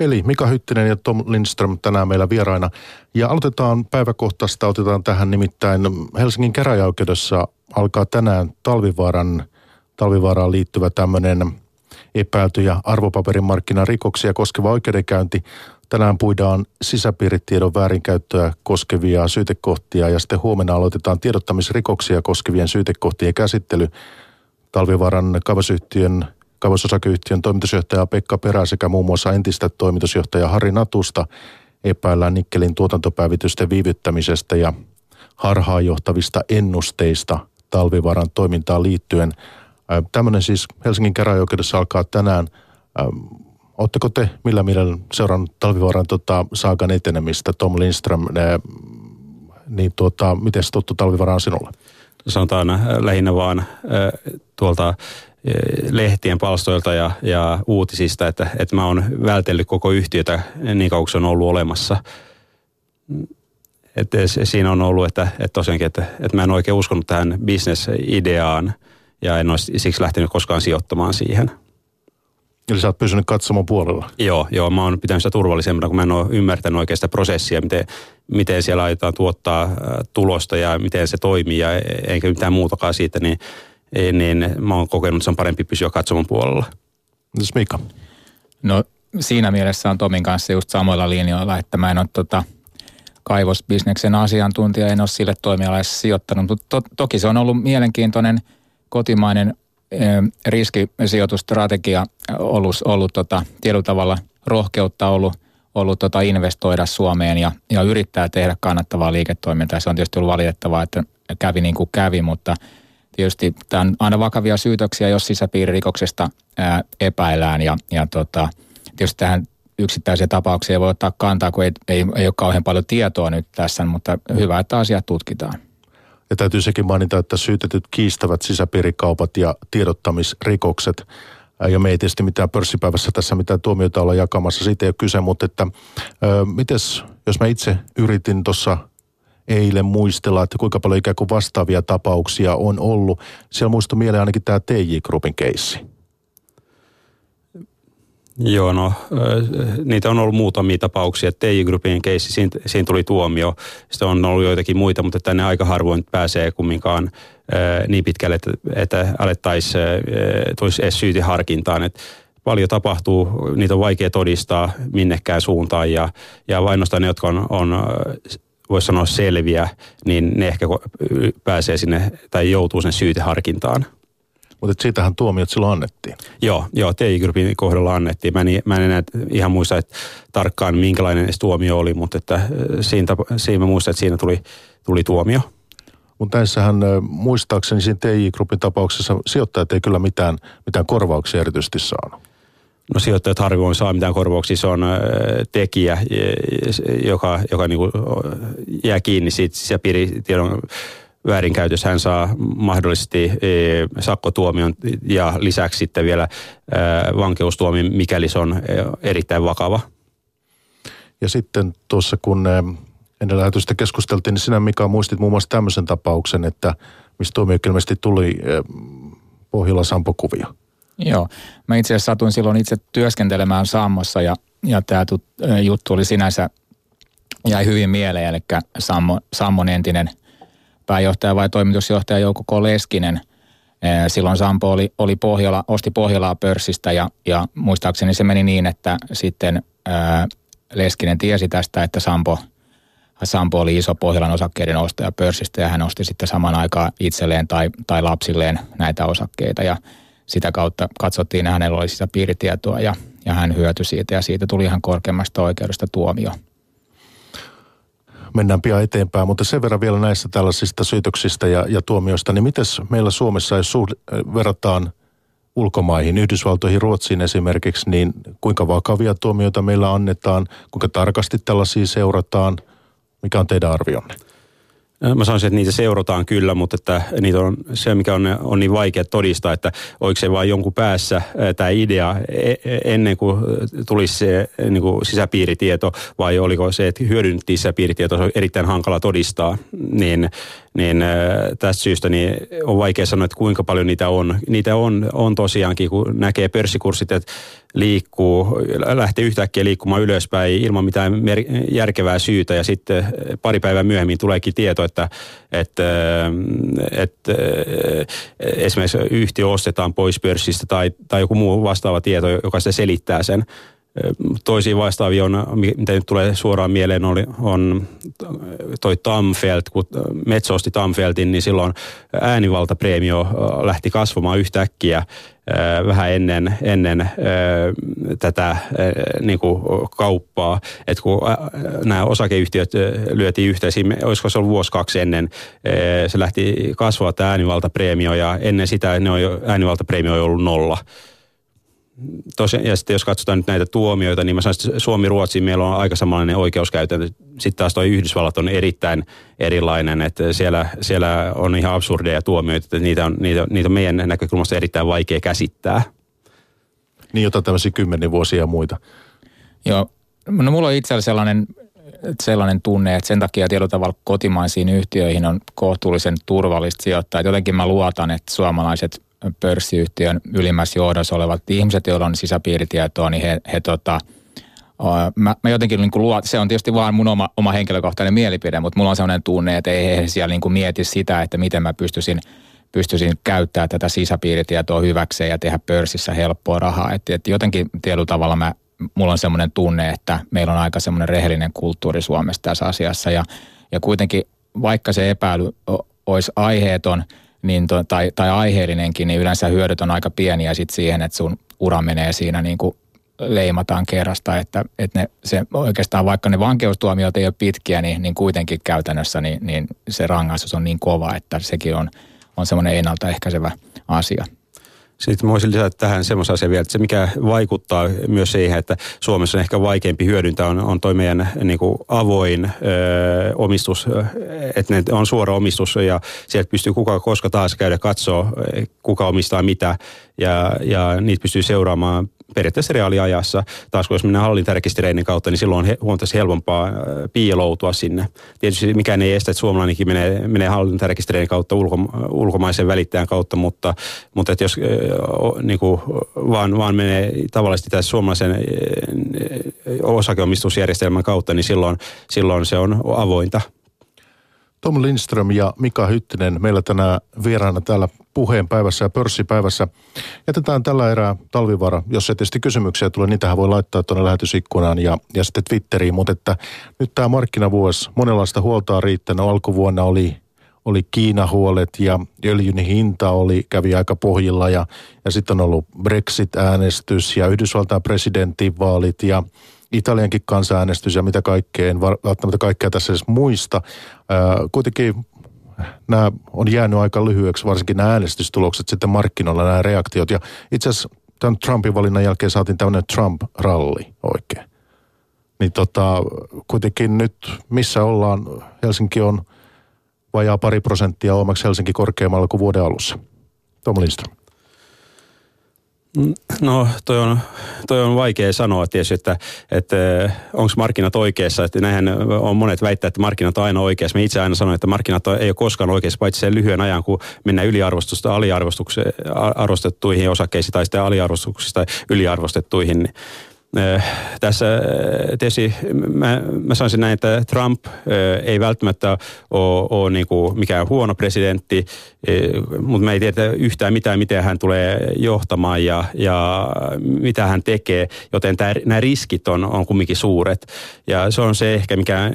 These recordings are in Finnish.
Eli Mika Hyttinen ja Tom Lindström tänään meillä vieraina. Ja aloitetaan päiväkohtaista, otetaan tähän nimittäin Helsingin käräjäoikeudessa alkaa tänään talvivaaran, talvivaaraan liittyvä tämmöinen epäiltyjä arvopaperimarkkinarikoksia koskeva oikeudenkäynti. Tänään puidaan sisäpiiritiedon väärinkäyttöä koskevia syytekohtia ja sitten huomenna aloitetaan tiedottamisrikoksia koskevien syytekohtien käsittely. Talvivaaran kaivosyhtiön kaivososakeyhtiön toimitusjohtaja Pekka Perä sekä muun muassa entistä toimitusjohtaja Harri Natusta epäillään nikkelin tuotantopäivitysten viivyttämisestä ja harhaanjohtavista ennusteista talvivaaran toimintaan liittyen. Tämmöinen siis Helsingin käräjäoikeudessa alkaa tänään. Oletteko te millä mielellä seurannut talvivaaran tota, saakan etenemistä, Tom Lindström, ne, niin tuota, miten se tuttu talvivaara on sinulle? Sanotaan äh, lähinnä vaan tuolta lehtien palstoilta ja, ja uutisista, että, että mä oon vältellyt koko yhtiötä niin kauan kuin se on ollut olemassa. Että siinä on ollut, että, että tosiaankin, että, että mä en oikein uskonut tähän bisnesideaan ja en olisi siksi lähtenyt koskaan sijoittamaan siihen. Eli sä oot pysynyt katsomon puolella. Joo, joo, mä oon pitänyt sitä turvallisempana, kun mä en ole ymmärtänyt oikein sitä prosessia, miten, miten siellä aiotaan tuottaa äh, tulosta ja miten se toimii ja enkä mitään muutakaan siitä, niin, niin mä oon kokenut, että se on parempi pysyä katsomon puolella. Mitäs Mika? No siinä mielessä on Tomin kanssa just samoilla linjoilla, että mä en ole tota, kaivosbisneksen asiantuntija, en ole sille toimialalle sijoittanut, mutta to, toki se on ollut mielenkiintoinen kotimainen riskisijoitustrategia ollut, ollut tota, tietyllä tavalla rohkeutta ollut, ollut tota investoida Suomeen ja, ja yrittää tehdä kannattavaa liiketoimintaa. Se on tietysti ollut valitettavaa, että kävi niin kuin kävi, mutta tietysti tämä on aina vakavia syytöksiä, jos sisäpiiririkoksesta ää, epäillään ja, ja tota, tietysti tähän yksittäisiä tapauksia ei voi ottaa kantaa, kun ei, ei, ei ole kauhean paljon tietoa nyt tässä, mutta hyvä, että asiat tutkitaan. Ja täytyy sekin mainita, että syytetyt kiistävät sisäpiirikaupat ja tiedottamisrikokset. Ja me ei tietysti mitään pörssipäivässä tässä mitään tuomioita olla jakamassa, siitä ei ole kyse, mutta että ö, mites, jos mä itse yritin tuossa eilen muistella, että kuinka paljon ikään kuin vastaavia tapauksia on ollut. Siellä muistui mieleen ainakin tämä TJ Groupin keissi. Joo, no niitä on ollut muutamia tapauksia. TJ Groupin keissi, siinä, siinä tuli tuomio. Sitten on ollut joitakin muita, mutta tänne aika harvoin pääsee kumminkaan niin pitkälle, että, että alettaisiin, tulisi edes syyteharkintaan. Että paljon tapahtuu, niitä on vaikea todistaa minnekään suuntaan ja, ja vainostaan ne, jotka on, on voisi sanoa selviä, niin ne ehkä pääsee sinne tai joutuu sen syyteharkintaan. Mutta siitähän tuomiot silloin annettiin. Joo, joo TI-grupin kohdalla annettiin. Mä en, mä en enää ihan muista että tarkkaan, minkälainen tuomio oli, mutta että siinä, siinä mä muistan, että siinä tuli, tuli tuomio. Mutta näissähän muistaakseni siinä TI-grupin tapauksessa sijoittajat ei kyllä mitään, mitään korvauksia erityisesti saanut. No sijoittajat harvoin saa mitään korvauksia, se on tekijä, joka, joka niin jää kiinni siitä sisäpiiritiedon väärinkäytös hän saa mahdollisesti e, sakkotuomion ja lisäksi sitten vielä e, vankeustuomion, mikäli se on e, erittäin vakava. Ja sitten tuossa kun ennen lähetystä keskusteltiin, niin sinä Mika muistit muun muassa tämmöisen tapauksen, että mistä tuomio ilmeisesti tuli Pohjola Sampo-kuvia. Joo, mä itse asiassa satuin silloin itse työskentelemään Sammossa ja, ja tämä juttu oli sinänsä, jäi hyvin mieleen, eli Sammo, Sammon entinen – pääjohtaja vai toimitusjohtaja Jouko K. Leskinen. Silloin Sampo oli, oli Pohjola, osti Pohjolaa pörssistä ja, ja muistaakseni se meni niin, että sitten ää, Leskinen tiesi tästä, että Sampo, Sampo oli iso Pohjolan osakkeiden ostaja pörssistä ja hän osti sitten saman aikaan itselleen tai, tai lapsilleen näitä osakkeita ja sitä kautta katsottiin, että hänellä oli sitä piiritietoa ja, ja hän hyötyi siitä ja siitä tuli ihan korkeammasta oikeudesta tuomio mennään pian eteenpäin, mutta sen verran vielä näistä tällaisista syytöksistä ja, ja tuomioista, niin miten meillä Suomessa, jos suht, verrataan ulkomaihin, Yhdysvaltoihin, Ruotsiin esimerkiksi, niin kuinka vakavia tuomioita meillä annetaan, kuinka tarkasti tällaisia seurataan, mikä on teidän arvionne? Mä sanoisin, että niitä seurataan kyllä, mutta että niitä on se, mikä on, on niin vaikea todistaa, että oliko se vain jonkun päässä tämä idea e, e, ennen kuin tulisi se niin kuin sisäpiiritieto vai oliko se, että hyödynnettiin sisäpiiritieto, se on erittäin hankala todistaa, niin, niin tästä syystä niin on vaikea sanoa, että kuinka paljon niitä on. Niitä on, on tosiaankin, kun näkee pörssikurssit, että liikkuu, lähtee yhtäkkiä liikkumaan ylöspäin ilman mitään mer- järkevää syytä ja sitten pari päivää myöhemmin tuleekin tieto, että, että, että esimerkiksi yhtiö ostetaan pois pörssistä tai, tai joku muu vastaava tieto, joka se selittää sen. Toisia vastaavia on, mitä nyt tulee suoraan mieleen, oli, on toi Tamfeld, kun Metso osti Tamfeltin, niin silloin äänivaltapreemio lähti kasvamaan yhtäkkiä vähän ennen, ennen tätä niin kuin kauppaa. Että kun nämä osakeyhtiöt lyötiin yhteen, olisiko se ollut vuosi kaksi ennen, se lähti kasvaa tämä äänivaltapreemio ja ennen sitä ne on äänivaltapreemio on ollut nolla tosiaan, ja sitten jos katsotaan nyt näitä tuomioita, niin mä sanoisin, että Suomi-Ruotsi meillä on aika samanlainen oikeuskäytäntö. Sitten taas tuo Yhdysvallat on erittäin erilainen, että siellä, siellä on ihan absurdeja tuomioita, että niitä on, niitä, niitä on meidän näkökulmasta erittäin vaikea käsittää. Niin, jotain tämmöisiä kymmenen vuosia ja muita. Joo, no mulla on itsellä sellainen, sellainen tunne, että sen takia tietyllä tavalla kotimaisiin yhtiöihin on kohtuullisen turvallista sijoittaa. jotenkin mä luotan, että suomalaiset pörssiyhtiön ylimmässä johdossa olevat ihmiset, joilla on sisäpiiritietoa, niin he, he tota, Mä, mä jotenkin niin luot, se on tietysti vaan mun oma, oma henkilökohtainen mielipide, mutta mulla on sellainen tunne, että ei he siellä niin mieti sitä, että miten mä pystyisin, pystyisin käyttää tätä sisäpiiritietoa hyväkseen ja tehdä pörssissä helppoa rahaa. Että et jotenkin tietyllä tavalla mä, mulla on semmoinen tunne, että meillä on aika semmoinen rehellinen kulttuuri Suomessa tässä asiassa ja, ja kuitenkin vaikka se epäily olisi aiheeton – niin to, tai, tai aiheellinenkin, niin yleensä hyödyt on aika pieniä sit siihen, että sun ura menee siinä niin kuin leimataan kerrasta, että, että ne, se oikeastaan vaikka ne vankeustuomiot ei ole pitkiä, niin, niin kuitenkin käytännössä niin, niin se rangaistus on niin kova, että sekin on, on semmoinen ennaltaehkäisevä asia. Sitten mä voisin lisätä tähän semmoisen asian vielä, että se mikä vaikuttaa myös siihen, että Suomessa on ehkä vaikeampi hyödyntää on, on toi meidän niin kuin avoin ö, omistus, että ne on suora omistus ja sieltä pystyy kuka koska taas käydä katsoa, kuka omistaa mitä ja, ja niitä pystyy seuraamaan periaatteessa reaaliajassa. Taas kun jos mennään hallintarekistereiden kautta, niin silloin on huomattavasti helpompaa äh, piiloutua sinne. Tietysti mikään ei estä, että suomalainenkin menee, menee hallintarekistereiden kautta ulko, ulkomaisen välittäjän kautta, mutta, mutta että jos äh, niin kuin, vaan, vaan menee tavallisesti tässä suomalaisen äh, osakeomistusjärjestelmän kautta, niin silloin, silloin se on avointa. Tom Lindström ja Mika Hyttinen meillä tänään vieraana täällä puheenpäivässä ja pörssipäivässä. Jätetään tällä erää talvivara. Jos ei tietysti kysymyksiä tule, niitähän voi laittaa tuonne lähetysikkunaan ja, ja sitten Twitteriin. Mutta että nyt tämä markkinavuosi, monenlaista huolta on riittänyt. Alkuvuonna oli, oli Kiina-huolet ja öljyn hinta oli, kävi aika pohjilla ja, ja sitten on ollut Brexit-äänestys ja Yhdysvaltain presidentinvaalit ja – Italiankin kansanäänestys ja mitä kaikkea, en välttämättä kaikkea tässä edes muista. kuitenkin nämä on jäänyt aika lyhyeksi, varsinkin nämä äänestystulokset sitten markkinoilla, nämä reaktiot. Ja itse asiassa tämän Trumpin valinnan jälkeen saatiin tämmöinen Trump-ralli oikein. Niin tota, kuitenkin nyt missä ollaan, Helsinki on vajaa pari prosenttia omaksi Helsinki korkeammalla kuin vuoden alussa. Tom Lindström. No toi on, toi on vaikea sanoa tietysti, että, että onko markkinat oikeassa. Että näinhän on monet väittää, että markkinat on aina oikeassa. Me itse aina sanon, että markkinat ei ole koskaan oikeassa, paitsi sen lyhyen ajan, kun mennään yliarvostusta aliarvostettuihin osakkeisiin tai sitten aliarvostuksista yliarvostettuihin. Äh, tässä äh, tietysti mä, mä sanoisin näin, että Trump äh, ei välttämättä ole, ole niin kuin mikään huono presidentti, mutta me ei tiedä yhtään mitään, miten hän tulee johtamaan ja, ja mitä hän tekee, joten tämä, nämä riskit on, on kumminkin suuret. Ja se on se ehkä, mikä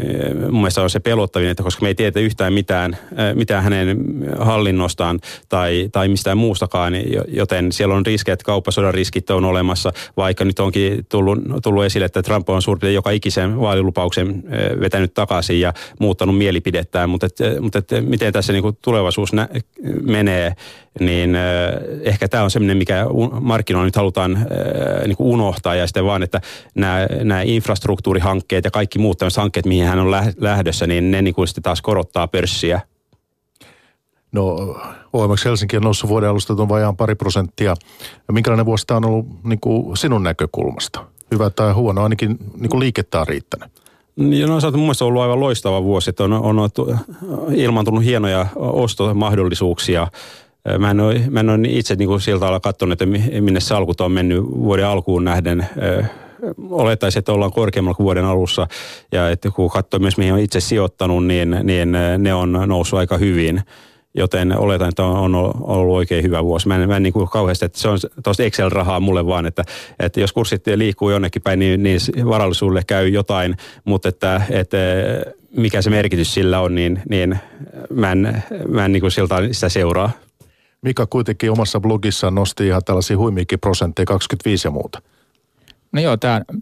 mun mielestä on se pelottavin, että koska me ei tiedä yhtään mitään, mitään hänen hallinnostaan tai, tai mistään muustakaan, joten siellä on riskejä, että kauppasodan riskit on olemassa, vaikka nyt onkin tullut tullut, tullut esille, että Trump on suurin joka ikisen vaalilupauksen vetänyt takaisin ja muuttanut mielipidettään, mutta, et, mutta et, miten tässä niin kuin tulevaisuus nä- menee, niin ehkä tämä on semmoinen, mikä markkinoilla nyt halutaan niin kuin unohtaa ja sitten vaan, että nämä, nämä infrastruktuurihankkeet ja kaikki muut tämmöiset hankkeet, mihin hän on lähdössä, niin ne niin kuin sitten taas korottaa pörssiä. No OMX Helsinki on noussut vuoden alusta tuon vajaan pari prosenttia. Minkälainen vuosi tämä on ollut niin kuin sinun näkökulmasta? Hyvä tai huono, ainakin niin liikettä on riittänyt? Niin, no, se on mun mielestä ollut aivan loistava vuosi, että on, on, on ilmaantunut hienoja ostomahdollisuuksia. Mä en ole, mä en ole itse niin kuin siltä lailla katsonut, että minne salkut on mennyt vuoden alkuun nähden. Olettaisin, että ollaan korkeammalla kuin vuoden alussa. Ja että kun katsoo myös, mihin on itse sijoittanut, niin, niin ne on noussut aika hyvin joten oletan, että on ollut oikein hyvä vuosi. Mä en, mä en niin kuin kauheasti, että se on tuosta Excel-rahaa mulle vaan, että, että jos kurssit liikkuu jonnekin päin, niin, niin varallisuudelle käy jotain, mutta että, että mikä se merkitys sillä on, niin, niin mä en, mä en niin kuin siltä sitä seuraa. Mika kuitenkin omassa blogissaan nosti ihan tällaisia huimiikin prosentteja, 25 ja muuta. No joo,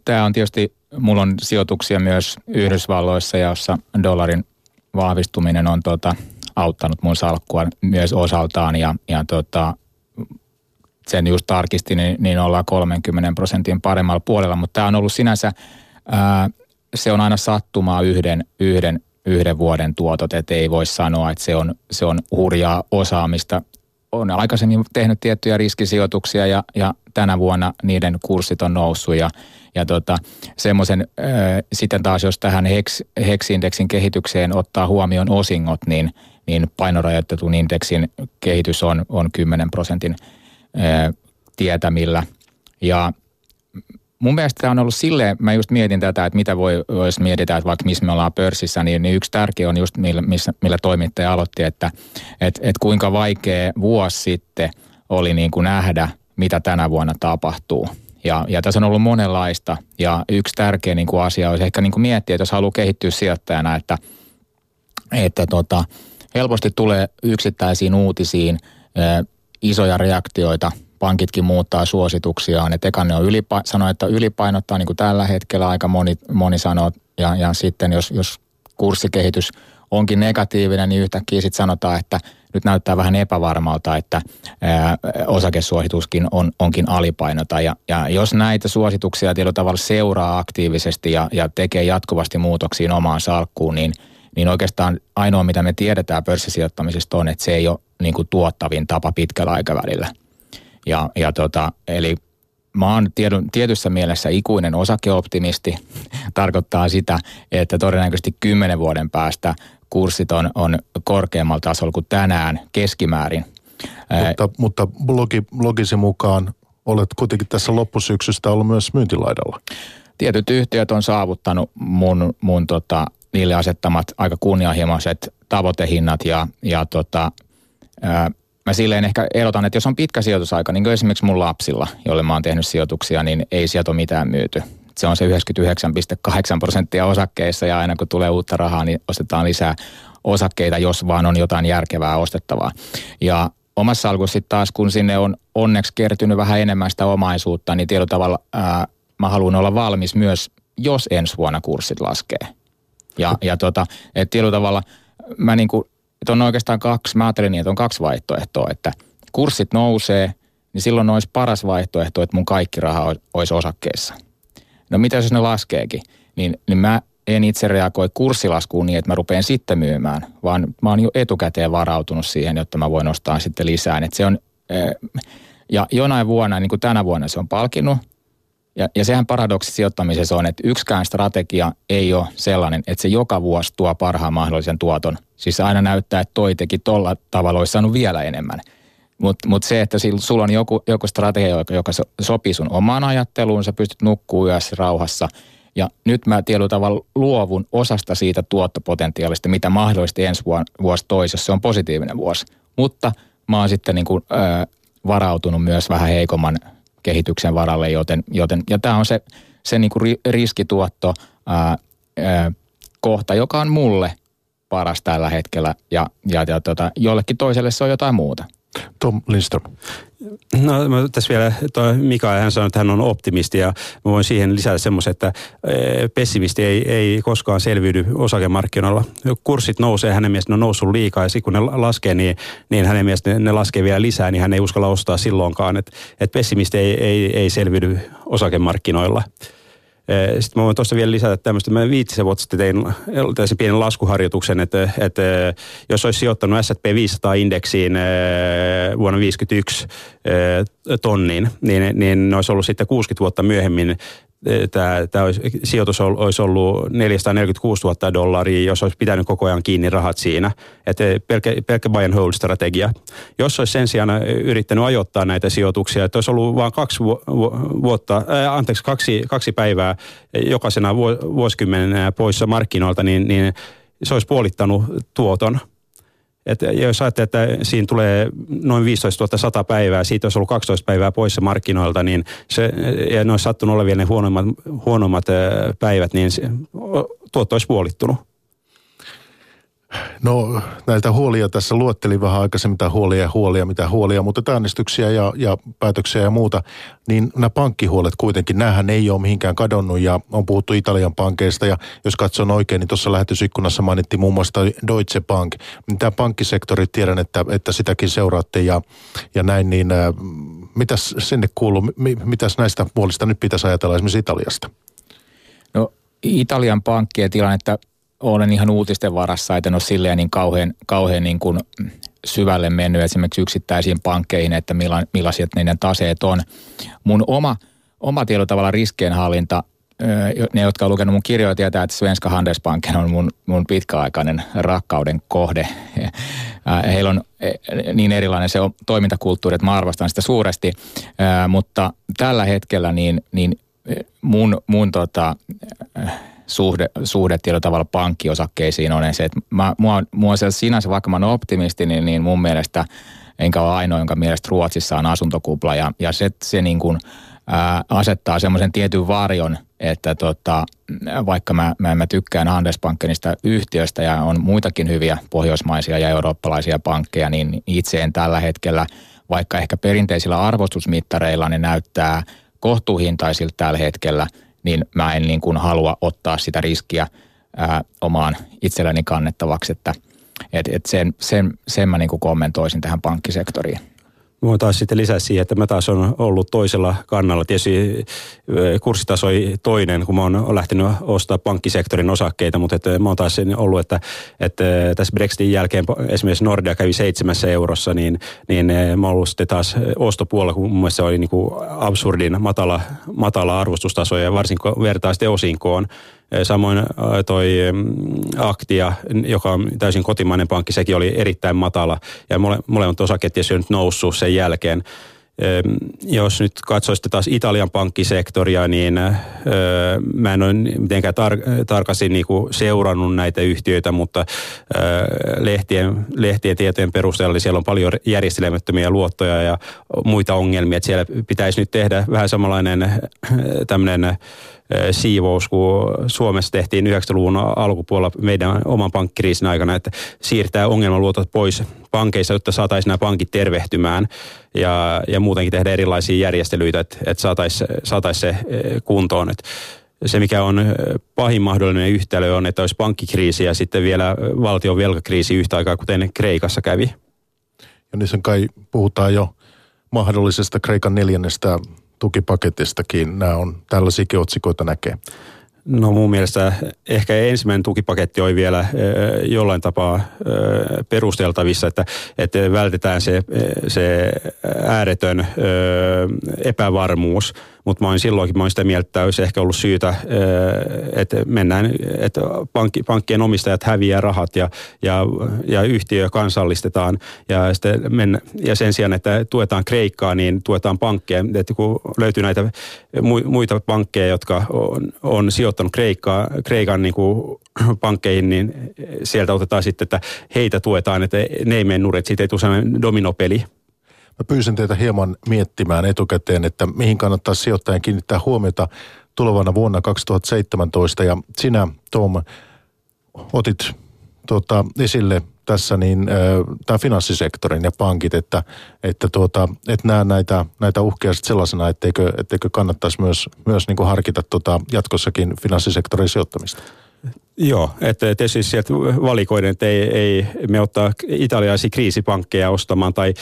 tämä on tietysti, mulla on sijoituksia myös Yhdysvalloissa, jossa dollarin vahvistuminen on tota, auttanut mun salkkua myös osaltaan ja, ja tota, sen just tarkistin, niin, niin ollaan 30 prosentin paremmalla puolella, mutta tämä on ollut sinänsä, ää, se on aina sattumaa yhden, yhden, yhden vuoden tuotot, että ei voi sanoa, että se on, se on hurjaa osaamista. On aikaisemmin tehnyt tiettyjä riskisijoituksia ja, ja tänä vuonna niiden kurssit on noussut ja, ja tota, semmoisen, sitten taas jos tähän HEX, HEX-indeksin kehitykseen ottaa huomioon osingot, niin – niin painorajoitetun indeksin kehitys on, on 10 prosentin tietämillä. Ja mun mielestä tämä on ollut silleen, mä just mietin tätä, että mitä voi, jos mietitään, että vaikka missä me ollaan pörssissä, niin, niin yksi tärkeä on just millä, missä, millä toimittaja aloitti, että et, et kuinka vaikea vuosi sitten oli niin kuin nähdä, mitä tänä vuonna tapahtuu. Ja, ja tässä on ollut monenlaista ja yksi tärkeä niin kuin asia olisi ehkä niin kuin miettiä, että jos haluaa kehittyä sijoittajana, että, että tota, helposti tulee yksittäisiin uutisiin isoja reaktioita. Pankitkin muuttaa suosituksiaan. Et eka ne on ylipa- sanoo, että ylipainottaa niin kuin tällä hetkellä aika moni, moni sanoo. Ja, ja sitten jos, jos kurssikehitys onkin negatiivinen, niin yhtäkkiä sitten sanotaan, että nyt näyttää vähän epävarmalta, että ää, osakesuosituskin on, onkin alipainota. Ja, ja jos näitä suosituksia tietyllä tavalla seuraa aktiivisesti ja, ja tekee jatkuvasti muutoksiin omaan salkkuun, niin – niin oikeastaan ainoa, mitä me tiedetään pörssisijoittamisesta on, että se ei ole niin kuin tuottavin tapa pitkällä aikavälillä. Ja, ja tota, eli mä oon tiedon, tietyssä mielessä ikuinen osakeoptimisti. Tarkoittaa sitä, että todennäköisesti kymmenen vuoden päästä kurssit on, on korkeammalla tasolla kuin tänään keskimäärin. Mutta, mutta blogi, blogisi mukaan olet kuitenkin tässä loppusyksystä ollut myös myyntilaidalla. Tietyt yhtiöt on saavuttanut mun, mun tota, niille asettamat aika kunnianhimoiset tavoitehinnat ja, ja tota, ää, mä silleen ehkä erotan, että jos on pitkä sijoitusaika, niin kuin esimerkiksi mun lapsilla, joille mä oon tehnyt sijoituksia, niin ei sieltä ole mitään myyty. Se on se 99,8 prosenttia osakkeissa ja aina kun tulee uutta rahaa, niin ostetaan lisää osakkeita, jos vaan on jotain järkevää ostettavaa. Ja omassa alkuun sitten taas, kun sinne on onneksi kertynyt vähän enemmän sitä omaisuutta, niin tietyllä tavalla ää, mä haluan olla valmis myös, jos ensi vuonna kurssit laskee. Ja, ja tota, että tietyllä tavalla mä niin kuin, että on oikeastaan kaksi, mä ajattelin niin, että on kaksi vaihtoehtoa, että kurssit nousee, niin silloin olisi paras vaihtoehto, että mun kaikki raha olisi osakkeessa. No mitä jos ne laskeekin, niin, niin mä en itse reagoi kurssilaskuun niin, että mä rupean sitten myymään, vaan mä oon jo etukäteen varautunut siihen, jotta mä voin ostaa sitten lisää. Et se on, ja jonain vuonna, niin kuin tänä vuonna se on palkinut, ja, ja sehän paradoksi sijoittamisessa on, että yksikään strategia ei ole sellainen, että se joka vuosi tuo parhaan mahdollisen tuoton. Siis aina näyttää, että toi teki tolla tavalla olisi saanut vielä enemmän. Mutta mut se, että sulla on joku, joku strategia, joka, joka sopii sun omaan ajatteluun, sä pystyt nukkuu yössä rauhassa. Ja nyt mä tietyllä tavalla luovun osasta siitä tuottopotentiaalista, mitä mahdollisesti ensi vuosi toisi, jos se on positiivinen vuosi. Mutta mä oon sitten niin kuin, ö, varautunut myös vähän heikomman kehityksen varalle, joten, joten ja tämä on se, se niin kuin riskituotto ää, ää, kohta, joka on mulle paras tällä hetkellä ja, ja, ja tota, jollekin toiselle se on jotain muuta. Tom Lindström. No mä tässä vielä, toi Mika hän sanoi, että hän on optimisti ja mä voin siihen lisätä semmoisen, että eh, pessimisti ei, ei koskaan selviydy osakemarkkinoilla. Kurssit nousee, hänen mielestä ne on noussut liikaa ja sitten kun ne laskee, niin, niin hänen mielestä ne, ne laskee vielä lisää, niin hän ei uskalla ostaa silloinkaan. Että et pessimisti ei, ei, ei selviydy osakemarkkinoilla. Sitten mä voin tuosta vielä lisätä tämmöistä. Mä viitisen vuotta sitten tein tällaisen pienen laskuharjoituksen, että, että jos olisi sijoittanut S&P 500-indeksiin vuonna 1951 tonniin, niin, niin ne olisi ollut sitten 60 vuotta myöhemmin tämä, tämä olisi, sijoitus olisi ollut 446 000 dollaria, jos olisi pitänyt koko ajan kiinni rahat siinä. Että pelkkä, pelkkä buy and hold strategia. Jos olisi sen sijaan yrittänyt ajoittaa näitä sijoituksia, että olisi ollut vain kaksi vuotta, äh, anteeksi, kaksi, kaksi päivää jokaisena vuosikymmenenä poissa markkinoilta, niin, niin se olisi puolittanut tuoton – et jos ajattelee, että siinä tulee noin 15 100 päivää, siitä olisi ollut 12 päivää poissa markkinoilta, niin se, ja ne olisi sattunut olla vielä ne huonommat, huonommat päivät, niin se, tuotto olisi puolittunut. No näitä huolia tässä luettelin vähän aikaisemmin, mitä huolia ja huolia, mitä huolia, mutta äänestyksiä ja, ja päätöksiä ja muuta, niin nämä pankkihuolet kuitenkin, näähän ei ole mihinkään kadonnut ja on puhuttu Italian pankeista ja jos katson oikein, niin tuossa lähetysikkunassa mainittiin muun muassa Deutsche Bank. Tämä pankkisektori, tiedän, että, että sitäkin seuraatte ja, ja näin, niin äh, mitäs sinne kuuluu, mitäs näistä huolista nyt pitäisi ajatella esimerkiksi Italiasta? No Italian pankkien tilannetta olen ihan uutisten varassa, että en ole silleen niin kauhean, kauhean niin kuin syvälle mennyt esimerkiksi yksittäisiin pankkeihin, että milla, millaiset niiden taseet on. Mun oma, oma tietyllä tavalla riskienhallinta, ne, jotka on lukenut mun kirjoja, tietää, että Svenska Handelsbanken on mun, mun pitkäaikainen rakkauden kohde. Heillä on e, niin erilainen se on toimintakulttuuri, että mä arvostan sitä suuresti, mutta tällä hetkellä niin, niin mun, mun tota, suhde, suhde tietyllä tavalla pankkiosakkeisiin on se, että mä, mua, mua se sinänsä, vaikka mä olen optimisti, niin, niin mun mielestä, enkä ole ainoa, jonka mielestä Ruotsissa on asuntokupla ja, ja se, se niin kuin, ää, asettaa semmoisen tietyn varjon, että tota, vaikka mä, mä, mä tykkään Handelsbankenista yhtiöstä ja on muitakin hyviä pohjoismaisia ja eurooppalaisia pankkeja, niin itse en tällä hetkellä, vaikka ehkä perinteisillä arvostusmittareilla ne näyttää kohtuuhintaisilta tällä hetkellä – niin mä en niin kuin halua ottaa sitä riskiä ää, omaan itselleni kannettavaksi, että et, et sen, sen, sen mä niin kuin kommentoisin tähän pankkisektoriin. Mä taas sitten lisää siihen, että mä taas on ollut toisella kannalla. Tietysti kurssitaso oli toinen, kun mä oon lähtenyt ostaa pankkisektorin osakkeita, mutta että mä oon taas ollut, että, että tässä Brexitin jälkeen esimerkiksi Nordea kävi seitsemässä eurossa, niin, niin mä oon ollut sitten taas ostopuolella, kun mun mielestä se oli niin kuin absurdin matala, matala arvostustaso ja varsinkin vertaa sitten osinkoon. Samoin toi Aktia, joka on täysin kotimainen pankki, sekin oli erittäin matala. Ja mole, molemmat osakkeet tietysti on nyt noussut sen jälkeen. Jos nyt katsoisitte taas Italian pankkisektoria, niin mä en ole mitenkään tar- tarkasti niinku seurannut näitä yhtiöitä, mutta lehtien, lehtien tietojen perusteella siellä on paljon järjestelemättömiä luottoja ja muita ongelmia. Että siellä pitäisi nyt tehdä vähän samanlainen tämmöinen siivous, kun Suomessa tehtiin 90-luvun alkupuolella meidän oman pankkiriisin aikana, että siirtää ongelmaluotot pois pankeissa, jotta saataisiin nämä pankit tervehtymään ja, ja muutenkin tehdä erilaisia järjestelyitä, että, että saataisiin saatais se kuntoon. Että se, mikä on pahin mahdollinen yhtälö on, että olisi pankkikriisi ja sitten vielä valtion velkakriisi yhtä aikaa, kuten Kreikassa kävi. Ja niissä kai puhutaan jo mahdollisesta Kreikan neljännestä tukipaketistakin. Nämä on tällaisiakin otsikoita näkee. No mun mielestä ehkä ensimmäinen tukipaketti oli vielä jollain tapaa perusteltavissa, että, että vältetään se, se ääretön epävarmuus – mutta mä olin silloinkin mä olin sitä mieltä, että olisi ehkä ollut syytä, että mennään, että pankki, pankkien omistajat häviää rahat ja, ja, ja yhtiö kansallistetaan. Ja, mennä, ja sen sijaan, että tuetaan Kreikkaa, niin tuetaan pankkeja. Että kun löytyy näitä muita pankkeja, jotka on, on sijoittanut Kreikkaa, Kreikan niin kuin pankkeihin, niin sieltä otetaan sitten, että heitä tuetaan, että ne ei mene nurin, siitä ei tule sellainen dominopeli. Mä pyysin teitä hieman miettimään etukäteen, että mihin kannattaa sijoittajan kiinnittää huomiota tulevana vuonna 2017. Ja sinä, Tom, otit tuota, esille tässä niin tämä finanssisektorin ja pankit, että, että tuota, et näe näitä, näitä uhkia sellaisena, etteikö, etteikö kannattaisi myös, myös niin kuin harkita tuota jatkossakin finanssisektorin sijoittamista. Joo, että tietysti siis sieltä valikoiden, että ei, ei me ottaa italialaisia kriisipankkeja ostamaan tai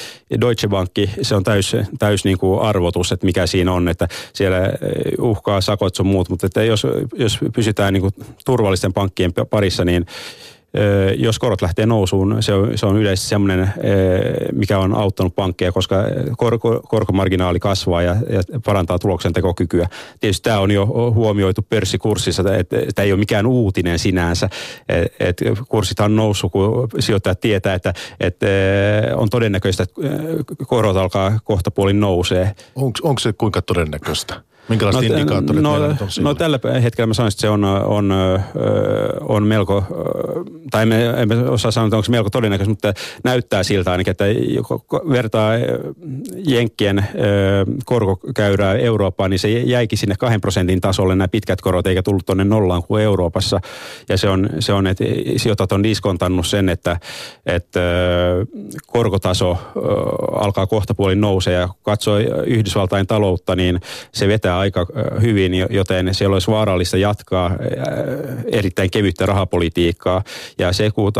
Deutsche Bank, se on täys, täys niin kuin arvotus, että mikä siinä on, että siellä eh, uhkaa sakot sun muut, mutta että jos, jos pysytään niin kuin turvallisten pankkien parissa, niin jos korot lähtee nousuun, se on, se on yleisesti semmoinen, mikä on auttanut pankkeja, koska korko, korkomarginaali kasvaa ja, ja parantaa tuloksentekokykyä. Tietysti tämä on jo huomioitu pörssikurssissa, että tämä ei ole mikään uutinen sinänsä. Et, kurssithan on noussut, kun sijoittajat tietää, että, että on todennäköistä, että korot alkaa kohta puolin nousee. Onko se kuinka todennäköistä? Minkälaiset no, indikaattorit no, on No tällä hetkellä mä sanoisin, että se on, on, on melko, tai me emme osaa sanoa, että onko se melko todennäköistä, mutta näyttää siltä ainakin, että vertaa Jenkkien korkokäyrää Eurooppaan, niin se jäikin sinne kahden prosentin tasolle nämä pitkät korot, eikä tullut tuonne nollaan kuin Euroopassa. Ja se on, se on että sijoitat on diskontannut sen, että, että korkotaso alkaa kohta puolin nousee ja katsoo Yhdysvaltain taloutta, niin se vetää aika hyvin, joten siellä olisi vaarallista jatkaa erittäin kevyttä rahapolitiikkaa. Ja se, kun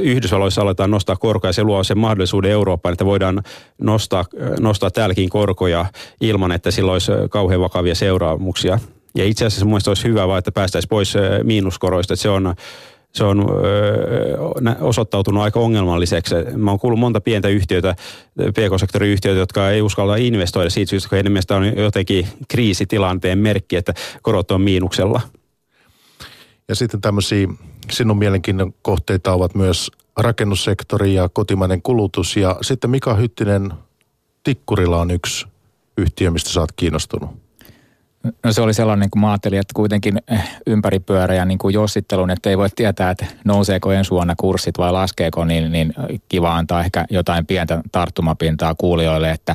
Yhdysvalloissa aletaan nostaa korkoja, se luo sen mahdollisuuden Eurooppaan, että voidaan nostaa, nostaa täälläkin korkoja ilman, että sillä olisi kauhean vakavia seuraamuksia. Ja itse asiassa mun olisi hyvä vaan, että päästäisiin pois miinuskoroista. Että se on se on osoittautunut aika ongelmalliseksi. Mä oon kuullut monta pientä yhtiötä, pk-sektorin yhtiöitä, jotka ei uskalla investoida siitä syystä, kun mielestä on jotenkin kriisitilanteen merkki, että korot on miinuksella. Ja sitten tämmöisiä sinun mielenkiinnon kohteita ovat myös rakennussektori ja kotimainen kulutus. Ja sitten Mika Hyttinen Tikkurilla on yksi yhtiö, mistä sä oot kiinnostunut. No se oli sellainen, kun mä ajattelin, että kuitenkin eh, ympäripyöreä niin kuin jossittelun, että ei voi tietää, että nouseeko ensi vuonna kurssit vai laskeeko, niin, niin kiva antaa ehkä jotain pientä tarttumapintaa kuulijoille, että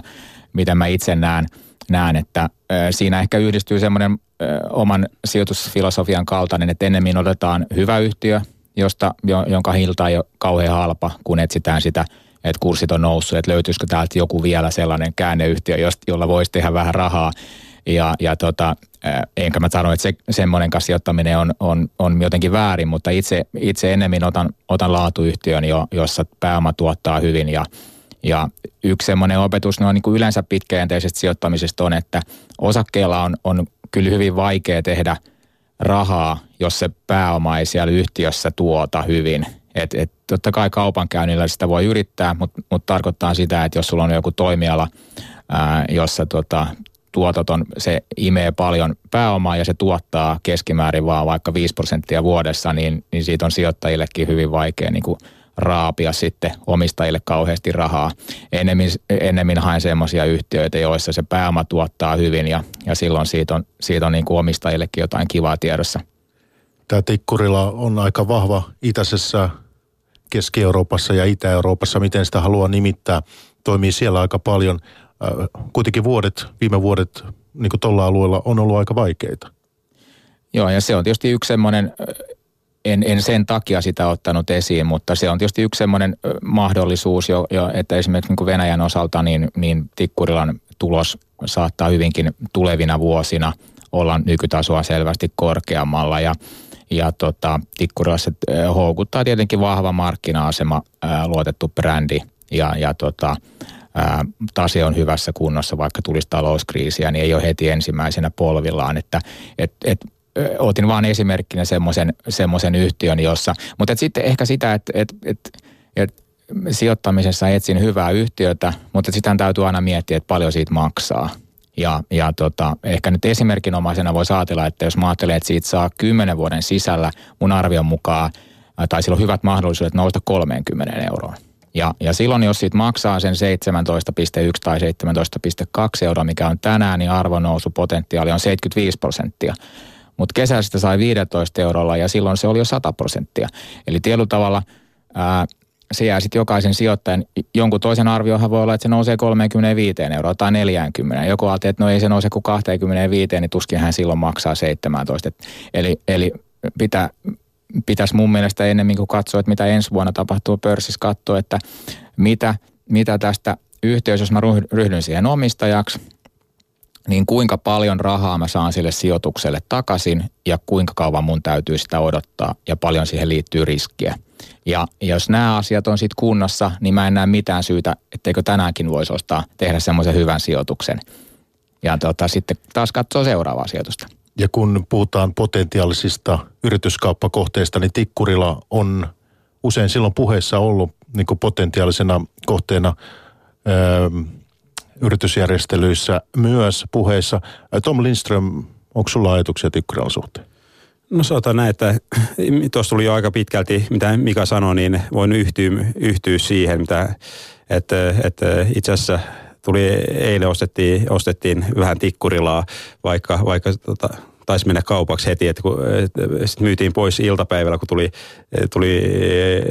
miten mä itse näen, näen että eh, siinä ehkä yhdistyy semmoinen eh, oman sijoitusfilosofian kaltainen, että ennemmin otetaan hyvä yhtiö, josta, jonka hinta ei ole kauhean halpa, kun etsitään sitä että kurssit on noussut, että löytyisikö täältä joku vielä sellainen käänneyhtiö, jolla voisi tehdä vähän rahaa ja, ja tota, enkä mä sano, että se, semmoinen kanssa sijoittaminen on, on, on jotenkin väärin, mutta itse, itse ennemmin otan, otan laatuyhtiön, jo, jossa pääoma tuottaa hyvin ja, ja yksi semmoinen opetus no, niin kuin yleensä pitkäjänteisestä sijoittamisesta on, että osakkeella on, on kyllä hyvin vaikea tehdä rahaa, jos se pääoma ei siellä yhtiössä tuota hyvin. Et, et, totta kai kaupankäynnillä sitä voi yrittää, mutta mut tarkoittaa sitä, että jos sulla on joku toimiala, ää, jossa tota, tuotot on, se imee paljon pääomaa ja se tuottaa keskimäärin vaan vaikka 5 prosenttia vuodessa, niin, niin siitä on sijoittajillekin hyvin vaikea niin kuin raapia sitten omistajille kauheasti rahaa. Ennemmin, ennemmin haen semmoisia yhtiöitä, joissa se pääoma tuottaa hyvin ja, ja silloin siitä on, siitä on niin kuin omistajillekin jotain kivaa tiedossa. Tämä Tikkurilla on aika vahva itäisessä Keski-Euroopassa ja Itä-Euroopassa, miten sitä haluaa nimittää. Toimii siellä aika paljon. Äh, kuitenkin vuodet, viime vuodet niin kuin tuolla alueella on ollut aika vaikeita. Joo, ja se on tietysti yksi semmoinen, äh, en, en sen takia sitä ottanut esiin, mutta se on tietysti yksi semmoinen äh, mahdollisuus, jo, jo, että esimerkiksi niin Venäjän osalta niin, niin Tikkurilan tulos saattaa hyvinkin tulevina vuosina olla nykytasoa selvästi korkeammalla ja ja tota, Tikkurilassa houkuttaa tietenkin vahva markkina-asema, luotettu brändi ja, ja tota, tase on hyvässä kunnossa, vaikka tulisi talouskriisiä, niin ei ole heti ensimmäisenä polvillaan. Että et, et, otin vain esimerkkinä semmoisen, yhtiön, jossa, mutta et sitten ehkä sitä, että et, et, et sijoittamisessa etsin hyvää yhtiötä, mutta sitä täytyy aina miettiä, että paljon siitä maksaa. Ja, ja tota, ehkä nyt esimerkinomaisena voi ajatella, että jos mä ajattelen, että siitä saa 10 vuoden sisällä mun arvion mukaan, tai sillä on hyvät mahdollisuudet nousta 30 euroon ja, ja silloin, jos siitä maksaa sen 17,1 tai 17,2 euroa, mikä on tänään, niin arvonnousupotentiaali on 75 prosenttia. Mutta kesällä sitä sai 15 eurolla ja silloin se oli jo 100 prosenttia. Eli tietyllä tavalla ää, se jää sitten jokaisen sijoittajan, jonkun toisen arviohan voi olla, että se nousee 35 euroa tai 40. Joku ajattelee, että no ei se nouse kuin 25, niin tuskin hän silloin maksaa 17. Eli, eli pitää pitäisi mun mielestä ennemmin kuin katsoa, että mitä ensi vuonna tapahtuu pörssissä, katsoa, että mitä, mitä tästä yhteys, jos mä ryhdyn siihen omistajaksi, niin kuinka paljon rahaa mä saan sille sijoitukselle takaisin ja kuinka kauan mun täytyy sitä odottaa ja paljon siihen liittyy riskiä. Ja jos nämä asiat on sitten kunnossa, niin mä en näe mitään syytä, etteikö tänäänkin voisi ostaa, tehdä semmoisen hyvän sijoituksen. Ja tota, sitten taas katsoa seuraavaa sijoitusta. Ja kun puhutaan potentiaalisista yrityskauppakohteista, niin Tikkurila on usein silloin puheessa ollut niin potentiaalisena kohteena öö, yritysjärjestelyissä myös puheissa. Tom Lindström, onko sulla ajatuksia Tikkurilan suhteen? No sanotaan näin, että tuossa tuli jo aika pitkälti, mitä Mika sanoi, niin voin yhtyä, yhtyä siihen, mitä, että, että itse asiassa tuli eilen ostettiin, ostettiin vähän tikkurilaa, vaikka, vaikka tota, taisi mennä kaupaksi heti, että kun sit myytiin pois iltapäivällä, kun tuli, tuli eh,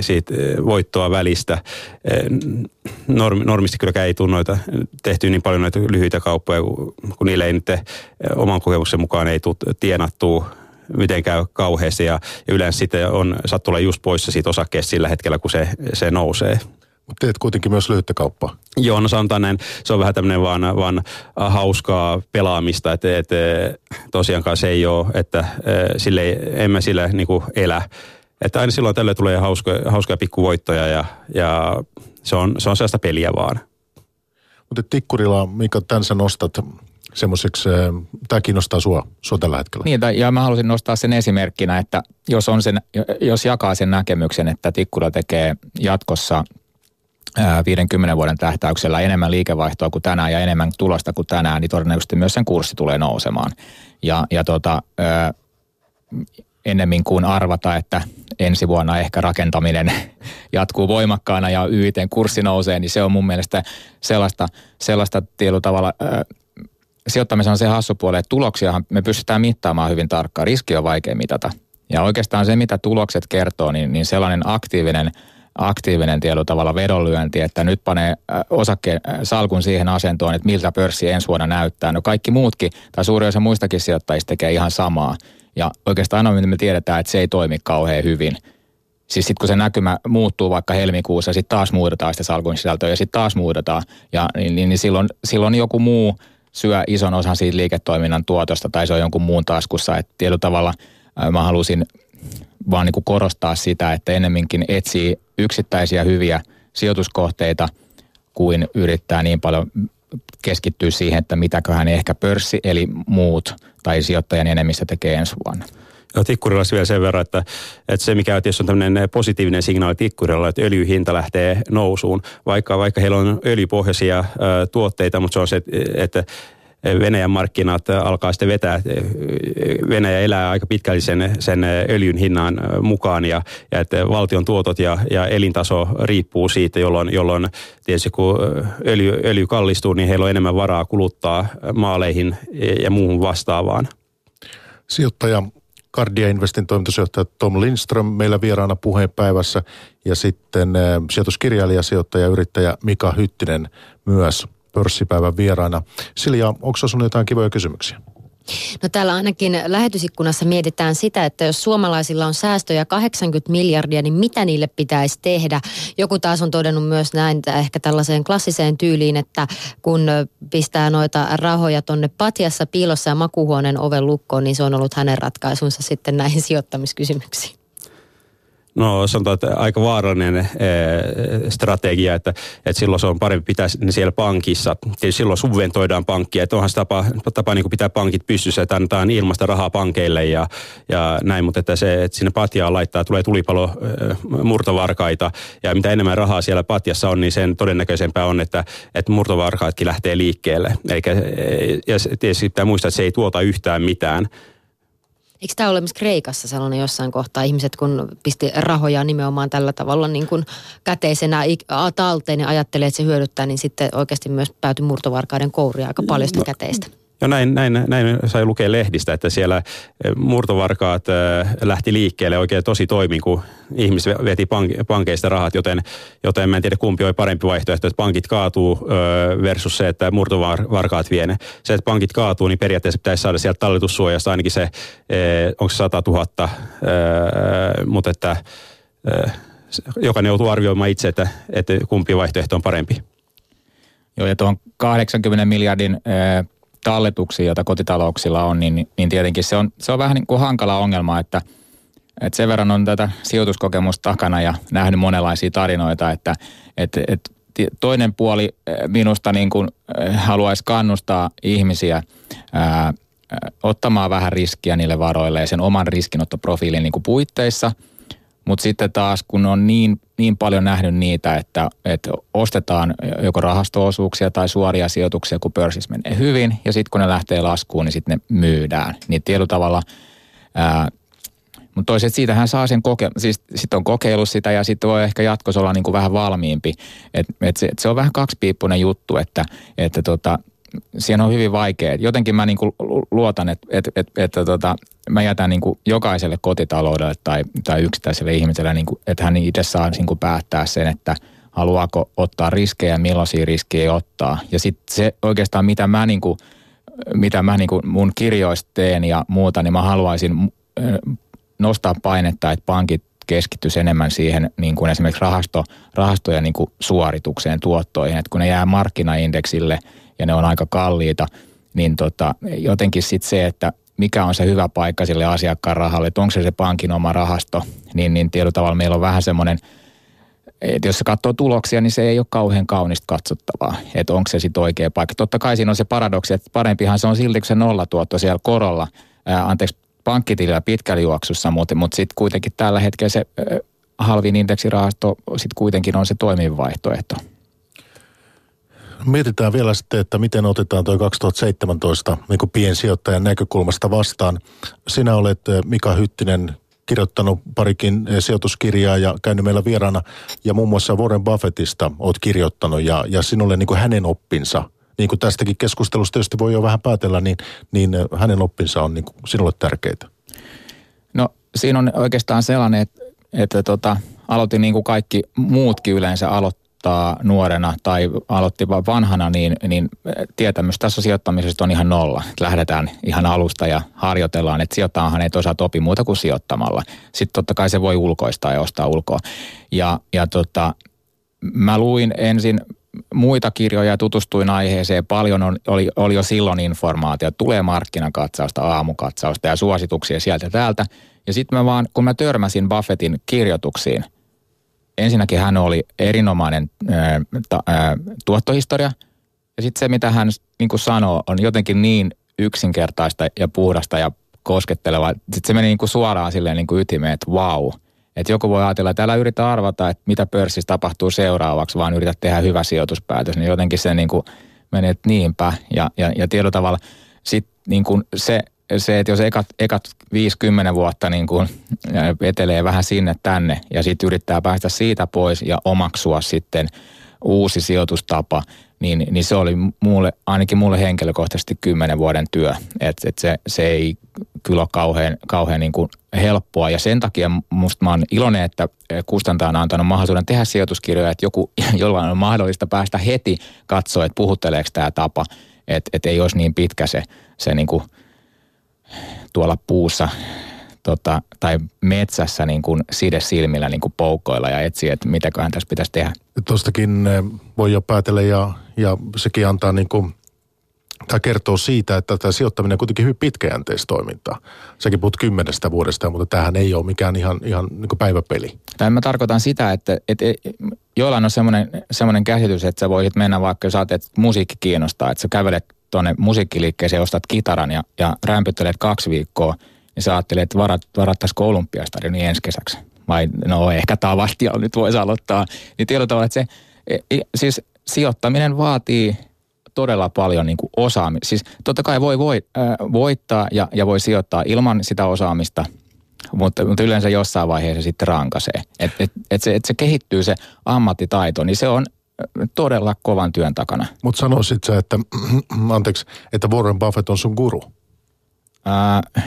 siitä voittoa välistä. Eh, norm, normisti kylläkään ei tunnoita tehty niin paljon näitä lyhyitä kauppoja, kun niille ei nyt eh, oman kokemuksen mukaan ei tule tienattua mitenkään kauheasti ja, ja yleensä sitten on sattuu olla just poissa siitä osakkeesta sillä hetkellä, kun se, se nousee. Mutta teet kuitenkin myös lyhyttä kauppaa. Joo, no sanotaan näin. Se on vähän tämmöinen vaan, vaan hauskaa pelaamista, että, että tosiaankaan se ei ole, että sille en mä sillä niin kuin elä. Että aina silloin tälle tulee hauskoja, hauskoja pikkuvoittoja ja, ja se, on, se on sellaista peliä vaan. Mutta Tikkurilla, mikä tämän sä nostat semmoiseksi, tämä kiinnostaa sua, sua tällä hetkellä. Niin, ja mä halusin nostaa sen esimerkkinä, että jos, on sen, jos jakaa sen näkemyksen, että Tikkura tekee jatkossa 50 vuoden tähtäyksellä enemmän liikevaihtoa kuin tänään ja enemmän tulosta kuin tänään, niin todennäköisesti myös sen kurssi tulee nousemaan. Ja, ja tota, ennemmin kuin arvata, että ensi vuonna ehkä rakentaminen jatkuu voimakkaana ja YITn kurssi nousee, niin se on mun mielestä sellaista, sellaista tavalla sijoittamisen on se hassu puoli, että tuloksiahan me pystytään mittaamaan hyvin tarkkaan. Riski on vaikea mitata. Ja oikeastaan se, mitä tulokset kertoo, niin, niin sellainen aktiivinen – aktiivinen tietyllä tavalla vedonlyönti, että nyt panee osakkeen salkun siihen asentoon, että miltä pörssi ensi vuonna näyttää. No kaikki muutkin, tai suurin osa muistakin sijoittajista tekee ihan samaa. Ja oikeastaan ainoa, mitä me tiedetään, että se ei toimi kauhean hyvin. Siis sitten kun se näkymä muuttuu vaikka helmikuussa, sitten taas muutetaan sitä salkun sisältöä ja sitten taas muutetaan. Ja niin, niin, niin silloin, silloin joku muu syö ison osan siitä liiketoiminnan tuotosta tai se on jonkun muun taskussa. Että tietyllä tavalla mä halusin vaan niin kuin korostaa sitä, että enemminkin etsii yksittäisiä hyviä sijoituskohteita kuin yrittää niin paljon keskittyä siihen, että mitäköhän ehkä pörssi eli muut tai sijoittajan enemmistö tekee ensi vuonna. Ja Tikkurilla vielä sen verran, että, että se mikä tietysti on tämmöinen positiivinen signaali Tikkurilla, että öljyhinta lähtee nousuun, vaikka, vaikka heillä on öljypohjaisia ä, tuotteita, mutta se on se, että Venäjän markkinat alkaa sitten vetää, Venäjä elää aika pitkälti sen, sen öljyn hinnan mukaan ja, ja että valtion tuotot ja, ja elintaso riippuu siitä, jolloin, jolloin tietysti kun öljy, öljy kallistuu, niin heillä on enemmän varaa kuluttaa maaleihin ja muuhun vastaavaan. Sijoittaja Cardia Investin toimitusjohtaja Tom Lindström meillä vieraana puheenpäivässä ja sitten sijoituskirjailija, sijoittaja, yrittäjä Mika Hyttinen myös pörssipäivän vieraana. Silja, onko sinulla jotain kivoja kysymyksiä? No täällä ainakin lähetysikkunassa mietitään sitä, että jos suomalaisilla on säästöjä 80 miljardia, niin mitä niille pitäisi tehdä? Joku taas on todennut myös näin, ehkä tällaiseen klassiseen tyyliin, että kun pistää noita rahoja tonne patjassa piilossa ja makuhuoneen oven lukkoon, niin se on ollut hänen ratkaisunsa sitten näihin sijoittamiskysymyksiin. No sanotaan, että aika vaarallinen ee, strategia, että, että silloin se on parempi pitää siellä pankissa. Tietysti silloin subventoidaan pankkia, että onhan se tapa, tapa niin pitää pankit pystyssä, että annetaan ilmasta rahaa pankeille ja, ja näin, mutta että se, että sinne patjaan laittaa, tulee tulipalo e, murtovarkaita ja mitä enemmän rahaa siellä patjassa on, niin sen todennäköisempää on, että, että murtovarkaatkin lähtee liikkeelle. Eikä, ja tietysti pitää muistaa, että se ei tuota yhtään mitään. Eikö tämä ole myös Kreikassa sellainen jossain kohtaa, ihmiset kun pisti rahoja nimenomaan tällä tavalla niin kuin käteisenä talteen ja ajattelee, että se hyödyttää, niin sitten oikeasti myös päätyi murtovarkaiden kouria aika paljon sitä no, käteistä. Ja näin, näin, näin sai lukea lehdistä, että siellä eh, murtovarkaat eh, lähti liikkeelle oikein tosi toimin, kun ihmiset veti pank- pankeista rahat, joten, joten mä en tiedä kumpi oli parempi vaihtoehto, että pankit kaatuu eh, versus se, että murtovarkaat vie ne. Se, että pankit kaatuu, niin periaatteessa pitäisi saada sieltä talletussuojasta ainakin se, onko se 100 000, mutta että jokainen joutuu arvioimaan itse, että, että kumpi vaihtoehto on parempi. Joo, ja tuon 80 miljardin talletuksia, joita kotitalouksilla on, niin, niin tietenkin se on, se on vähän niin kuin hankala ongelma, että, että sen verran on tätä sijoituskokemusta takana ja nähnyt monenlaisia tarinoita, että, että, että toinen puoli eh, minusta niin kuin eh, haluaisi kannustaa ihmisiä ää, ottamaan vähän riskiä niille varoille ja sen oman riskinottoprofiilin niin kuin puitteissa. Mutta sitten taas, kun on niin, niin paljon nähnyt niitä, että, että ostetaan joko rahastoosuuksia tai suoria sijoituksia, kun pörssissä menee hyvin, ja sitten kun ne lähtee laskuun, niin sitten ne myydään. Niin tietyllä tavalla ää, mutta toisaalta siitähän saa sen koke, siis sitten on kokeillut sitä ja sitten voi ehkä jatkossa olla niin kuin vähän valmiimpi. Et, et se, et se on vähän kaksipiippunen juttu, että, että tota, siinä on hyvin vaikea. Jotenkin mä niin kuin luotan, että, että, että, että tota, mä jätän niin kuin jokaiselle kotitaloudelle tai, tai yksittäiselle ihmiselle, niin kuin, että hän itse saa niin kuin päättää sen, että haluaako ottaa riskejä millaisia riskejä ottaa. Ja sitten se oikeastaan, mitä mä, niin kuin, mitä mä niin kuin mun kirjoista teen ja muuta, niin mä haluaisin nostaa painetta, että pankit keskittyisi enemmän siihen niin kuin esimerkiksi rahasto, rahastojen niin kuin suoritukseen, tuottoihin, että kun ne jää markkinaindeksille ja ne on aika kalliita, niin tota, jotenkin sitten se, että mikä on se hyvä paikka sille asiakkaan rahalle, että onko se se pankin oma rahasto, niin, niin tietyllä tavalla meillä on vähän semmoinen, että jos se katsoo tuloksia, niin se ei ole kauhean kaunista katsottavaa, että onko se sitten oikea paikka. Totta kai siinä on se paradoksi, että parempihan se on silti, kun se nollatuotto siellä korolla, ää, anteeksi, pankkitilillä pitkällä juoksussa, mutta, mutta sitten kuitenkin tällä hetkellä se halvin indeksirahasto sitten kuitenkin on se toimivin vaihtoehto. Mietitään vielä sitten, että miten otetaan tuo 2017 niin kuin piensijoittajan näkökulmasta vastaan. Sinä olet Mika Hyttinen kirjoittanut parikin sijoituskirjaa ja käynyt meillä vieraana. Ja muun muassa Warren Buffettista olet kirjoittanut ja, ja sinulle niin kuin hänen oppinsa – niin kuin tästäkin keskustelusta tietysti voi jo vähän päätellä, niin, niin hänen oppinsa on niin kuin sinulle tärkeitä. No siinä on oikeastaan sellainen, että, että tota, aloitin niin kuin kaikki muutkin yleensä aloittaa nuorena tai aloitti vaan vanhana, niin, niin tietämys tässä sijoittamisesta on ihan nolla. Lähdetään ihan alusta ja harjoitellaan, että sijoittaahan ei osaa opi muuta kuin sijoittamalla. Sitten totta kai se voi ulkoistaa ja ostaa ulkoa. Ja, ja tota, mä luin ensin muita kirjoja ja tutustuin aiheeseen. Paljon on, oli, oli jo silloin informaatio. Tulee markkinakatsausta, aamukatsausta ja suosituksia sieltä täältä. Ja sitten mä vaan, kun mä törmäsin Buffettin kirjoituksiin, ensinnäkin hän oli erinomainen ää, ta, ää, tuottohistoria. Ja sitten se, mitä hän niin sanoo, on jotenkin niin yksinkertaista ja puhdasta ja kosketteleva. Sitten se meni niin kuin suoraan silleen niin kuin ytimeen, että vau. Wow että joku voi ajatella, että älä yritä arvata, että mitä pörssissä tapahtuu seuraavaksi, vaan yritä tehdä hyvä sijoituspäätös. Niin jotenkin se niin kuin menee, että niinpä. Ja, ja, ja tietyllä tavalla sitten niin kuin se, se, että jos ekat, ekat 50 vuotta niin kuin etelee vähän sinne tänne ja sitten yrittää päästä siitä pois ja omaksua sitten uusi sijoitustapa, niin, niin se oli mulle, ainakin mulle henkilökohtaisesti kymmenen vuoden työ. Että et se, se ei kyllä ole kauhean, kauhean niin kuin helppoa. Ja sen takia musta mä oon iloinen, että kustantaja on antanut mahdollisuuden tehdä sijoituskirjoja, että joku, jollain on mahdollista päästä heti katsoa, että puhutteleeko tämä tapa. Että et ei olisi niin pitkä se, se niin kuin tuolla puussa tota, tai metsässä niin kuin side silmillä niin kuin poukkoilla ja etsiä, että mitäköhän tässä pitäisi tehdä. Tuostakin eh, voi jo päätellä ja, ja sekin antaa niin kuin, tai kertoo siitä, että tämä sijoittaminen on kuitenkin hyvin pitkäjänteistä toimintaa. Säkin puhut kymmenestä vuodesta, mutta tämähän ei ole mikään ihan, ihan niin päiväpeli. Tai mä tarkoitan sitä, että, että joillain on semmoinen, semmoinen käsitys, että sä voisit mennä vaikka, jos ajattelet, että musiikki kiinnostaa, että sä kävelet tuonne musiikkiliikkeeseen, ostat kitaran ja, ja rämpyttelet kaksi viikkoa – niin sä ajattelet, että varat, varattaisiko olympiastadioni ensi kesäksi. Vai no ehkä Tavastialla nyt voisi aloittaa. Niin tietyllä tavalla, että se, e, e, siis sijoittaminen vaatii todella paljon niin osaamista. Siis totta kai voi, voi äh, voittaa ja, ja voi sijoittaa ilman sitä osaamista, mutta, mutta yleensä jossain vaiheessa sitten rankasee. Että et, et se, et se kehittyy se ammattitaito, niin se on todella kovan työn takana. Mutta sanoisit sä, että, anteeksi, että Warren Buffett on sun guru? Äh,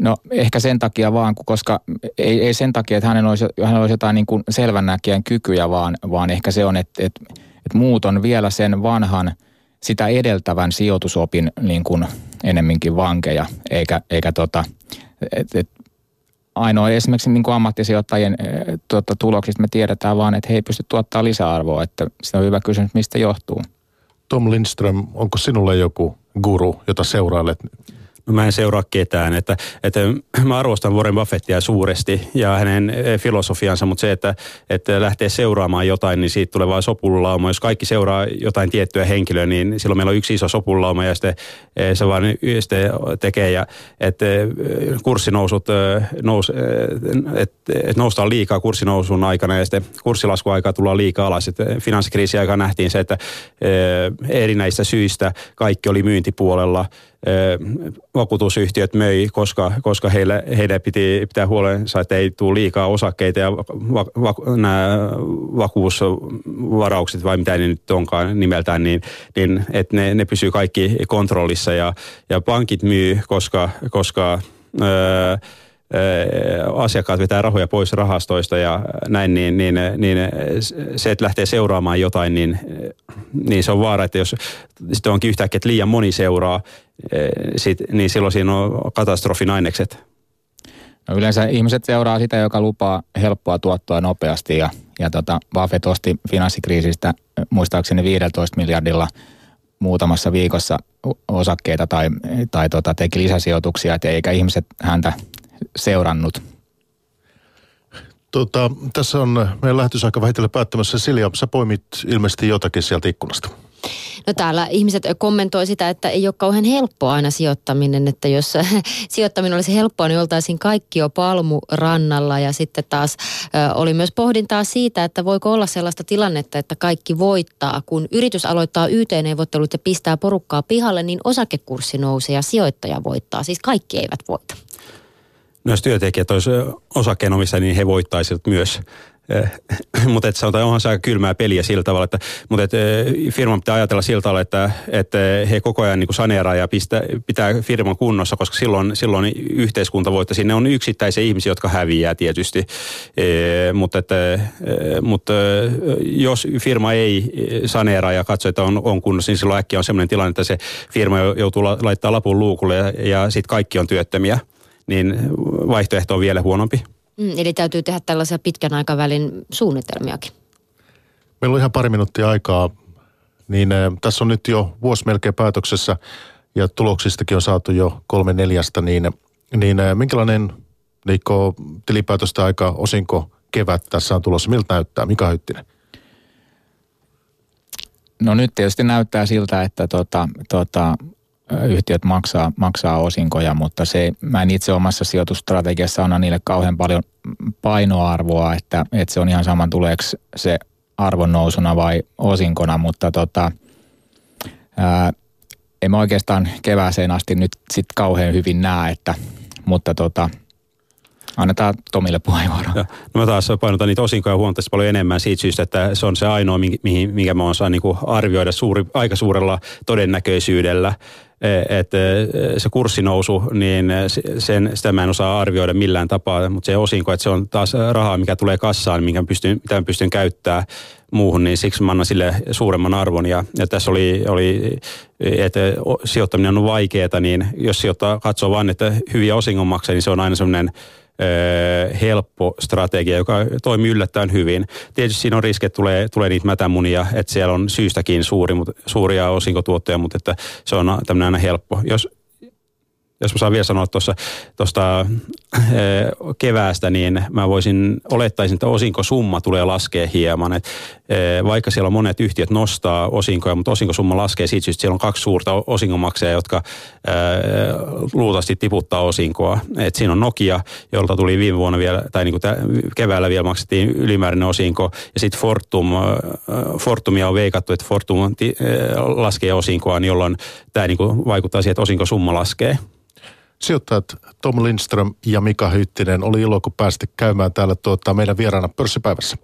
No ehkä sen takia vaan, koska ei, ei sen takia, että hänellä olisi, hänellä olisi jotain niin kuin selvännäkijän kykyjä, vaan, vaan ehkä se on, että, että, että muut on vielä sen vanhan, sitä edeltävän sijoitusopin niin kuin enemminkin vankeja, eikä, eikä tota, et, et, ainoa esimerkiksi niin kuin ammattisijoittajien tuota, tuloksista me tiedetään vaan, että he ei pysty tuottaa lisäarvoa, että se on hyvä kysymys, mistä johtuu. Tom Lindström, onko sinulle joku guru, jota seurailet mä en seuraa ketään. Että, että mä arvostan Warren Buffettia suuresti ja hänen filosofiansa, mutta se, että, että lähtee seuraamaan jotain, niin siitä tulee vain sopululauma. Jos kaikki seuraa jotain tiettyä henkilöä, niin silloin meillä on yksi iso sopululauma ja sitten se vaan sitten tekee. Ja, että kurssinousut, nous, että, että noustaan liikaa kurssinousun aikana ja sitten kurssilaskuaikaa tullaan liikaa alas. Että finanssikriisi aika nähtiin se, että erinäistä syistä kaikki oli myyntipuolella vakuutusyhtiöt möi, koska, koska heille, heidän piti pitää huolensa, että ei tule liikaa osakkeita ja va, va, nämä vakuusvaraukset vai mitä ne nyt onkaan nimeltään, niin, niin että ne, ne pysyy kaikki kontrollissa ja, ja pankit myy, koska, koska öö, asiakkaat vetää rahoja pois rahastoista ja näin, niin, niin, niin se, että lähtee seuraamaan jotain, niin, niin se on vaara, että jos sitten onkin yhtäkkiä, että liian moni seuraa, sit, niin silloin siinä on katastrofin ainekset. No yleensä ihmiset seuraa sitä, joka lupaa helppoa tuottoa nopeasti ja, ja tota, Buffett osti finanssikriisistä muistaakseni 15 miljardilla muutamassa viikossa osakkeita tai, tai tota, teki lisäsijoituksia, et eikä ihmiset häntä seurannut? Tota, tässä on meidän lähetysaika vähitellen päättämässä. Silja, sä poimit ilmeisesti jotakin sieltä ikkunasta. No täällä ihmiset kommentoi sitä, että ei ole kauhean helppoa aina sijoittaminen, että jos sijoittaminen olisi helppoa, niin oltaisiin kaikki jo palmurannalla ja sitten taas oli myös pohdintaa siitä, että voiko olla sellaista tilannetta, että kaikki voittaa. Kun yritys aloittaa YT-neuvottelut ja pistää porukkaa pihalle, niin osakekurssi nousee ja sijoittaja voittaa. Siis kaikki eivät voita. Jos työntekijät olisivat osakkeenomistajia, niin he voittaisivat myös. Mutta että sanotaan, onhan se aika kylmää peliä sillä tavalla, että, mutta että firman pitää ajatella sillä tavalla, että, että he koko ajan niin saneeraa ja pistä, pitää firman kunnossa, koska silloin, silloin yhteiskunta voittaa. Sinne on yksittäisiä ihmisiä, jotka häviää tietysti, e, mutta, että, mutta jos firma ei saneeraa ja katso, että on, on kunnossa, niin silloin äkkiä on sellainen tilanne, että se firma joutuu laittaa lapun luukulle ja, ja sitten kaikki on työttömiä niin vaihtoehto on vielä huonompi. Mm, eli täytyy tehdä tällaisia pitkän aikavälin suunnitelmiakin. Meillä on ihan pari minuuttia aikaa, niin äh, tässä on nyt jo vuosi melkein päätöksessä ja tuloksistakin on saatu jo kolme neljästä, niin, niin äh, minkälainen Niikko tilipäätöstä aika osinko kevät tässä on tulossa? Miltä näyttää? Mika Hyttinen? No nyt tietysti näyttää siltä, että tota, tota, yhtiöt maksaa, maksaa osinkoja, mutta se, mä en itse omassa sijoitusstrategiassa anna niille kauhean paljon painoarvoa, että, että se on ihan saman tuleeko se arvon nousuna vai osinkona, mutta tota, ää, en mä oikeastaan kevääseen asti nyt sit kauhean hyvin näe, että, mutta tota, annetaan Tomille puheenvuoro. No mä taas painotan niitä osinkoja huomattavasti paljon enemmän siitä syystä, että se on se ainoa, mihin, minkä mä osaan niin arvioida suuri, aika suurella todennäköisyydellä. E, että e, se kurssinousu, niin sen, sitä mä en osaa arvioida millään tapaa, mutta se osinko, että se on taas rahaa, mikä tulee kassaan, minkä pystyn, mitä mä pystyn käyttämään muuhun, niin siksi mä annan sille suuremman arvon. Ja, ja tässä oli, oli, että sijoittaminen on vaikeaa, niin jos sijoittaa, katsoo vain, että hyviä osingonmaksaa, niin se on aina semmoinen helppo strategia, joka toimii yllättäen hyvin. Tietysti siinä on riski, että tulee, tulee niitä mätämunia, että siellä on syystäkin suuri, mutta, suuria osinkotuottoja, mutta että se on tämmöinen aina helppo. Jos jos mä saan vielä sanoa tuossa tuosta eh, keväästä, niin mä voisin, olettaisin, että osinkosumma tulee laskea hieman. Et, eh, vaikka siellä on monet yhtiöt nostaa osinkoja, mutta osinkosumma laskee siitä että siellä on kaksi suurta osinkomaksajaa, jotka eh, luultavasti tiputtaa osinkoa. Et siinä on Nokia, jolta tuli viime vuonna vielä, tai niin kuin keväällä vielä maksettiin ylimääräinen osinko, ja sitten Fortum, Fortumia on veikattu, että Fortum laskee osinkoa, niin jolloin tämä niin vaikuttaa siihen, että osinkosumma laskee. Sijoittajat Tom Lindström ja Mika Hyttinen, oli ilo kun pääsitte käymään täällä tuota, meidän vieraana pörssipäivässä.